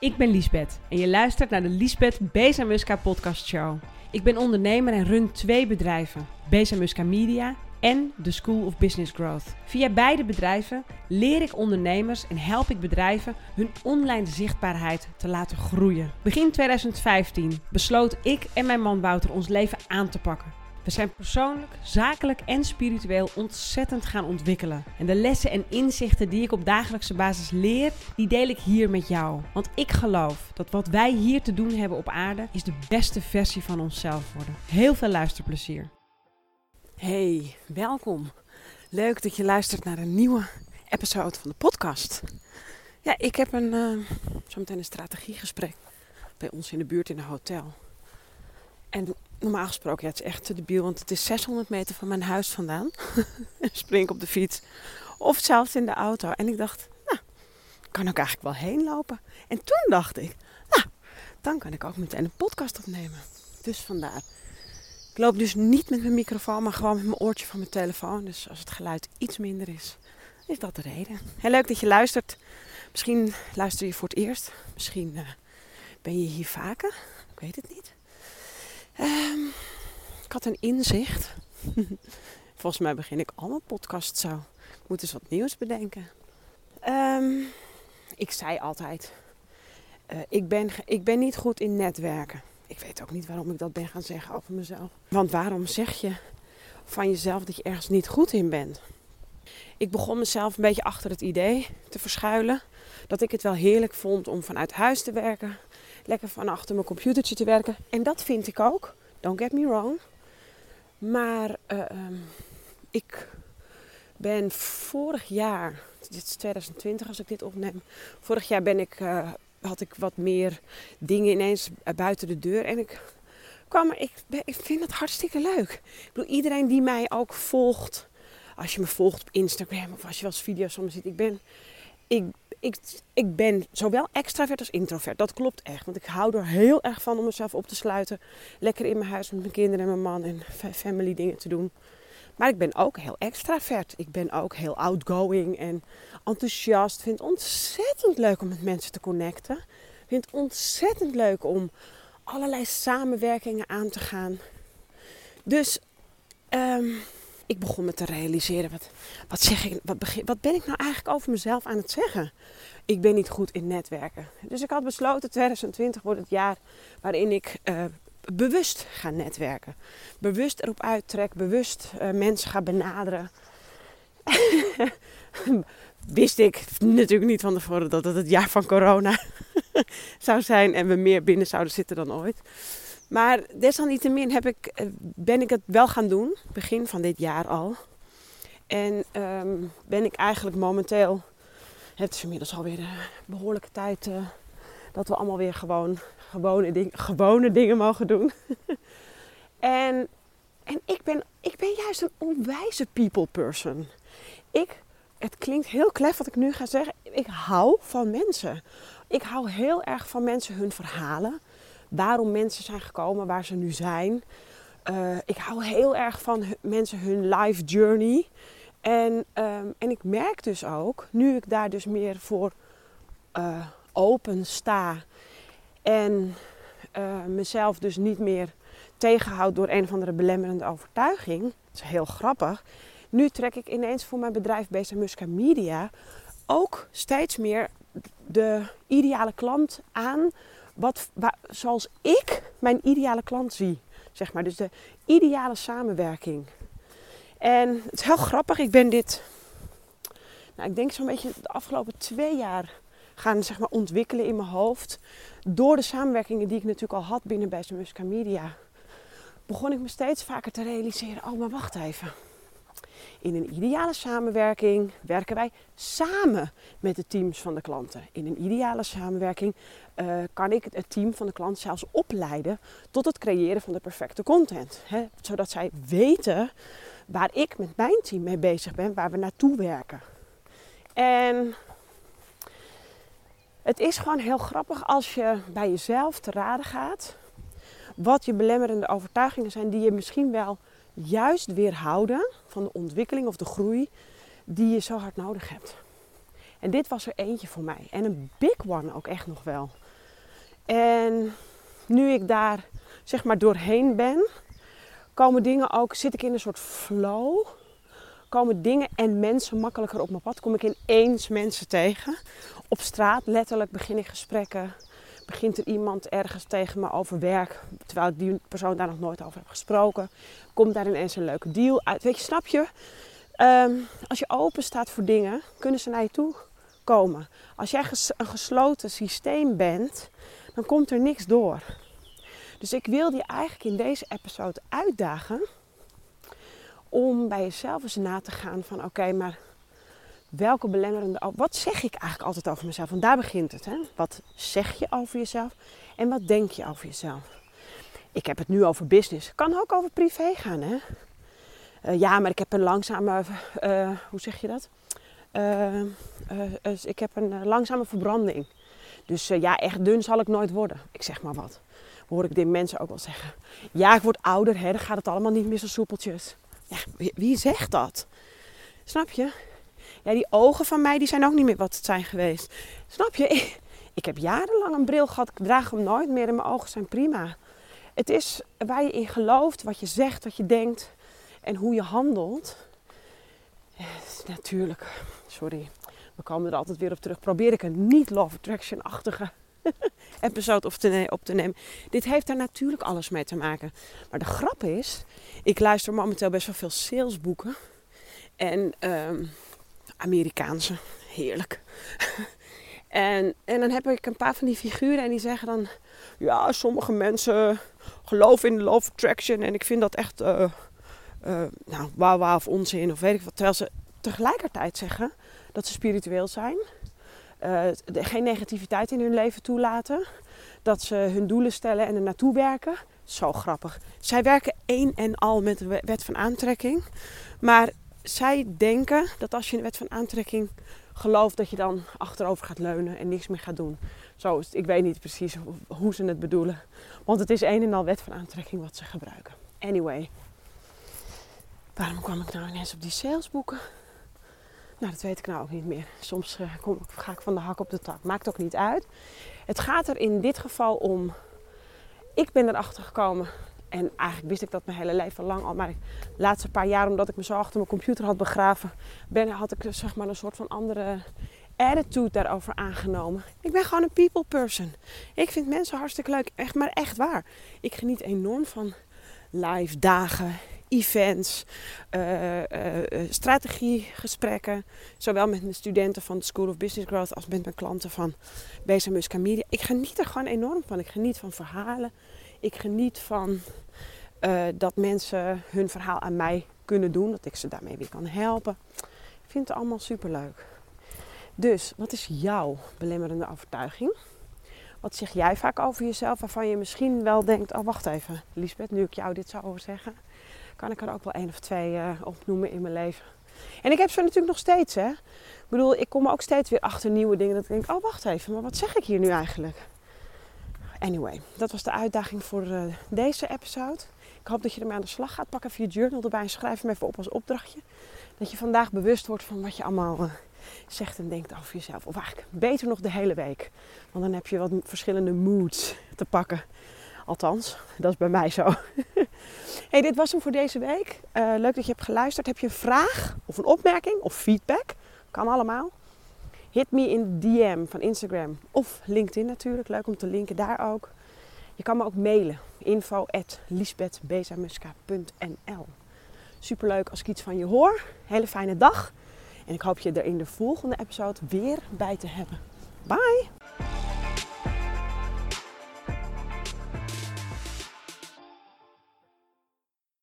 Ik ben Liesbeth en je luistert naar de Liesbeth Bezamuska podcast show. Ik ben ondernemer en run twee bedrijven, Bezamuska Media en The School of Business Growth. Via beide bedrijven leer ik ondernemers en help ik bedrijven hun online zichtbaarheid te laten groeien. Begin 2015 besloot ik en mijn man Wouter ons leven aan te pakken. We zijn persoonlijk, zakelijk en spiritueel ontzettend gaan ontwikkelen. En de lessen en inzichten die ik op dagelijkse basis leer, die deel ik hier met jou. Want ik geloof dat wat wij hier te doen hebben op aarde, is de beste versie van onszelf worden. Heel veel luisterplezier. Hey, welkom. Leuk dat je luistert naar een nieuwe episode van de podcast. Ja, ik heb een, uh, zometeen een strategiegesprek bij ons in de buurt in een hotel. En normaal gesproken, ja, het is echt te debiel, want het is 600 meter van mijn huis vandaan. Spring ik op de fiets of zelfs in de auto. En ik dacht, nou, kan ik eigenlijk wel heen lopen. En toen dacht ik, nou, dan kan ik ook meteen een podcast opnemen. Dus vandaar. Ik loop dus niet met mijn microfoon, maar gewoon met mijn oortje van mijn telefoon. Dus als het geluid iets minder is, is dat de reden. Heel leuk dat je luistert. Misschien luister je voor het eerst. Misschien uh, ben je hier vaker. Ik weet het niet. Um, ik had een inzicht. Volgens mij begin ik al mijn podcast zo. Ik moet eens wat nieuws bedenken. Um, ik zei altijd, uh, ik, ben, ik ben niet goed in netwerken. Ik weet ook niet waarom ik dat ben gaan zeggen over mezelf. Want waarom zeg je van jezelf dat je ergens niet goed in bent? Ik begon mezelf een beetje achter het idee te verschuilen. Dat ik het wel heerlijk vond om vanuit huis te werken lekker van achter mijn computertje te werken. En dat vind ik ook. Don't get me wrong. Maar uh, um, ik ben vorig jaar, dit is 2020 als ik dit opneem. Vorig jaar ben ik, uh, had ik wat meer dingen ineens buiten de deur. En ik kwam ik, ik vind het hartstikke leuk. Ik bedoel, iedereen die mij ook volgt. Als je me volgt op Instagram of als je wel eens video's van me ziet. Ik ben, ik ik, ik ben zowel extravert als introvert. Dat klopt echt. Want ik hou er heel erg van om mezelf op te sluiten. Lekker in mijn huis met mijn kinderen en mijn man en family dingen te doen. Maar ik ben ook heel extravert. Ik ben ook heel outgoing en enthousiast. Vind het ontzettend leuk om met mensen te connecten. Vind het ontzettend leuk om allerlei samenwerkingen aan te gaan. Dus um, ik begon me te realiseren, wat, wat, zeg ik, wat, wat ben ik nou eigenlijk over mezelf aan het zeggen? Ik ben niet goed in netwerken. Dus ik had besloten, 2020 wordt het jaar waarin ik uh, bewust ga netwerken. Bewust erop uittrek, bewust uh, mensen ga benaderen. Wist ik natuurlijk niet van tevoren dat het het jaar van corona zou zijn en we meer binnen zouden zitten dan ooit. Maar desalniettemin heb ik, eh, ben ik het wel gaan doen, begin van dit jaar al. En um, ben ik eigenlijk momenteel, het is inmiddels alweer een behoorlijke tijd uh, dat we allemaal weer gewoon gewone, gewone dingen mogen doen. en en ik, ben, ik ben juist een onwijze people person. Ik, het klinkt heel klef wat ik nu ga zeggen, ik hou van mensen. Ik hou heel erg van mensen hun verhalen waarom mensen zijn gekomen waar ze nu zijn. Uh, ik hou heel erg van mensen hun life journey. En, um, en ik merk dus ook, nu ik daar dus meer voor uh, open sta en uh, mezelf dus niet meer tegenhoud door een of andere belemmerende overtuiging. Dat is heel grappig. Nu trek ik ineens voor mijn bedrijf Besa Musca Media ook steeds meer de ideale klant aan wat, zoals ik mijn ideale klant zie. Zeg maar. Dus de ideale samenwerking. En het is heel grappig. Ik ben dit, nou, ik denk zo'n beetje de afgelopen twee jaar gaan zeg maar, ontwikkelen in mijn hoofd. Door de samenwerkingen die ik natuurlijk al had binnen bij Musca Media. Begon ik me steeds vaker te realiseren. Oh, maar wacht even. In een ideale samenwerking werken wij samen met de teams van de klanten. In een ideale samenwerking uh, kan ik het team van de klant zelfs opleiden tot het creëren van de perfecte content. Hè? Zodat zij weten waar ik met mijn team mee bezig ben, waar we naartoe werken. En het is gewoon heel grappig als je bij jezelf te raden gaat wat je belemmerende overtuigingen zijn die je misschien wel juist weerhouden van de ontwikkeling of de groei die je zo hard nodig hebt. En dit was er eentje voor mij. En een big one ook echt nog wel. En nu ik daar zeg maar doorheen ben, komen dingen ook, zit ik in een soort flow. Komen dingen en mensen makkelijker op mijn pad. Kom ik ineens mensen tegen. Op straat, letterlijk begin ik gesprekken. Begint er iemand ergens tegen me over werk, terwijl ik die persoon daar nog nooit over heb gesproken. Komt daar ineens een leuke deal uit. Weet je, snap je? Ehm, als je open staat voor dingen, kunnen ze naar je toe komen. Als jij een gesloten systeem bent, dan komt er niks door. Dus ik wilde je eigenlijk in deze episode uitdagen om bij jezelf eens na te gaan van oké, maar welke belemmerende... Wat zeg ik eigenlijk altijd over mezelf? Want daar begint het. Hè? Wat zeg je over jezelf en wat denk je over jezelf? Ik heb het nu over business. Kan ook over privé gaan, hè? Uh, ja, maar ik heb een langzame... Uh, hoe zeg je dat? Uh, ik heb een langzame verbranding. Dus ja, echt dun zal ik nooit worden. Ik zeg maar wat. Hoor ik dit mensen ook wel zeggen. Ja, ik word ouder, hè, dan gaat het allemaal niet meer zo soepeltjes. Ja, wie zegt dat? Snap je? Ja, die ogen van mij die zijn ook niet meer wat het zijn geweest. Snap je? Ik, heb jarenlang een bril gehad. Ik draag hem nooit meer en mijn ogen zijn prima. Het is waar je in gelooft, wat je zegt, wat je denkt en hoe je handelt. Natuurlijk, sorry, we komen er altijd weer op terug. Probeer ik een niet love attraction-achtige episode op te, op te nemen. Dit heeft daar natuurlijk alles mee te maken. Maar de grap is, ik luister momenteel best wel veel salesboeken. En um, Amerikaanse, heerlijk. en, en dan heb ik een paar van die figuren en die zeggen dan... Ja, sommige mensen geloven in de love attraction en ik vind dat echt... Uh, uh, nou, wauw, of onzin of weet ik wat. Terwijl ze tegelijkertijd zeggen dat ze spiritueel zijn uh, geen negativiteit in hun leven toelaten. Dat ze hun doelen stellen en er naartoe werken. Zo grappig. Zij werken één en al met de wet van aantrekking. Maar zij denken dat als je in de wet van aantrekking gelooft, dat je dan achterover gaat leunen en niks meer gaat doen. Zo. Ik weet niet precies hoe ze het bedoelen. Want het is een en al wet van aantrekking wat ze gebruiken. Anyway. Waarom kwam ik nou ineens op die salesboeken? Nou, dat weet ik nou ook niet meer. Soms uh, kom, ga ik van de hak op de tak. Maakt ook niet uit. Het gaat er in dit geval om. Ik ben erachter gekomen. En eigenlijk wist ik dat mijn hele leven lang al. Maar de laatste paar jaar, omdat ik me zo achter mijn computer had begraven, ben, had ik zeg maar een soort van andere attitude daarover aangenomen. Ik ben gewoon een people person. Ik vind mensen hartstikke leuk. Echt, maar echt waar. Ik geniet enorm van live dagen events, uh, uh, strategiegesprekken. Zowel met mijn studenten van de School of Business Growth als met mijn klanten van Beza Musca Media. Ik geniet er gewoon enorm van. Ik geniet van verhalen. Ik geniet van dat mensen hun verhaal aan mij kunnen doen. Dat ik ze daarmee weer kan helpen. Ik vind het allemaal super leuk. Dus, wat is jouw belemmerende overtuiging? Wat zeg jij vaak over jezelf waarvan je misschien wel denkt: oh wacht even, Lisbeth, nu ik jou dit zou zeggen, kan ik er ook wel één of twee uh, opnoemen in mijn leven. En ik heb ze natuurlijk nog steeds, hè. Ik bedoel, ik kom ook steeds weer achter nieuwe dingen. Dat ik denk, oh wacht even, maar wat zeg ik hier nu eigenlijk? Anyway, dat was de uitdaging voor uh, deze episode. Ik hoop dat je ermee aan de slag gaat. Pak even je journal erbij en schrijf hem even op als opdrachtje. Dat je vandaag bewust wordt van wat je allemaal uh, zegt en denkt over jezelf. Of eigenlijk beter nog de hele week. Want dan heb je wat verschillende moods te pakken. Althans, dat is bij mij zo. hey, dit was hem voor deze week. Uh, leuk dat je hebt geluisterd. Heb je een vraag of een opmerking of feedback? Kan allemaal. Hit me in DM van Instagram of LinkedIn natuurlijk. Leuk om te linken daar ook. Je kan me ook mailen. info at Superleuk als ik iets van je hoor. Hele fijne dag. En ik hoop je er in de volgende episode weer bij te hebben. Bye!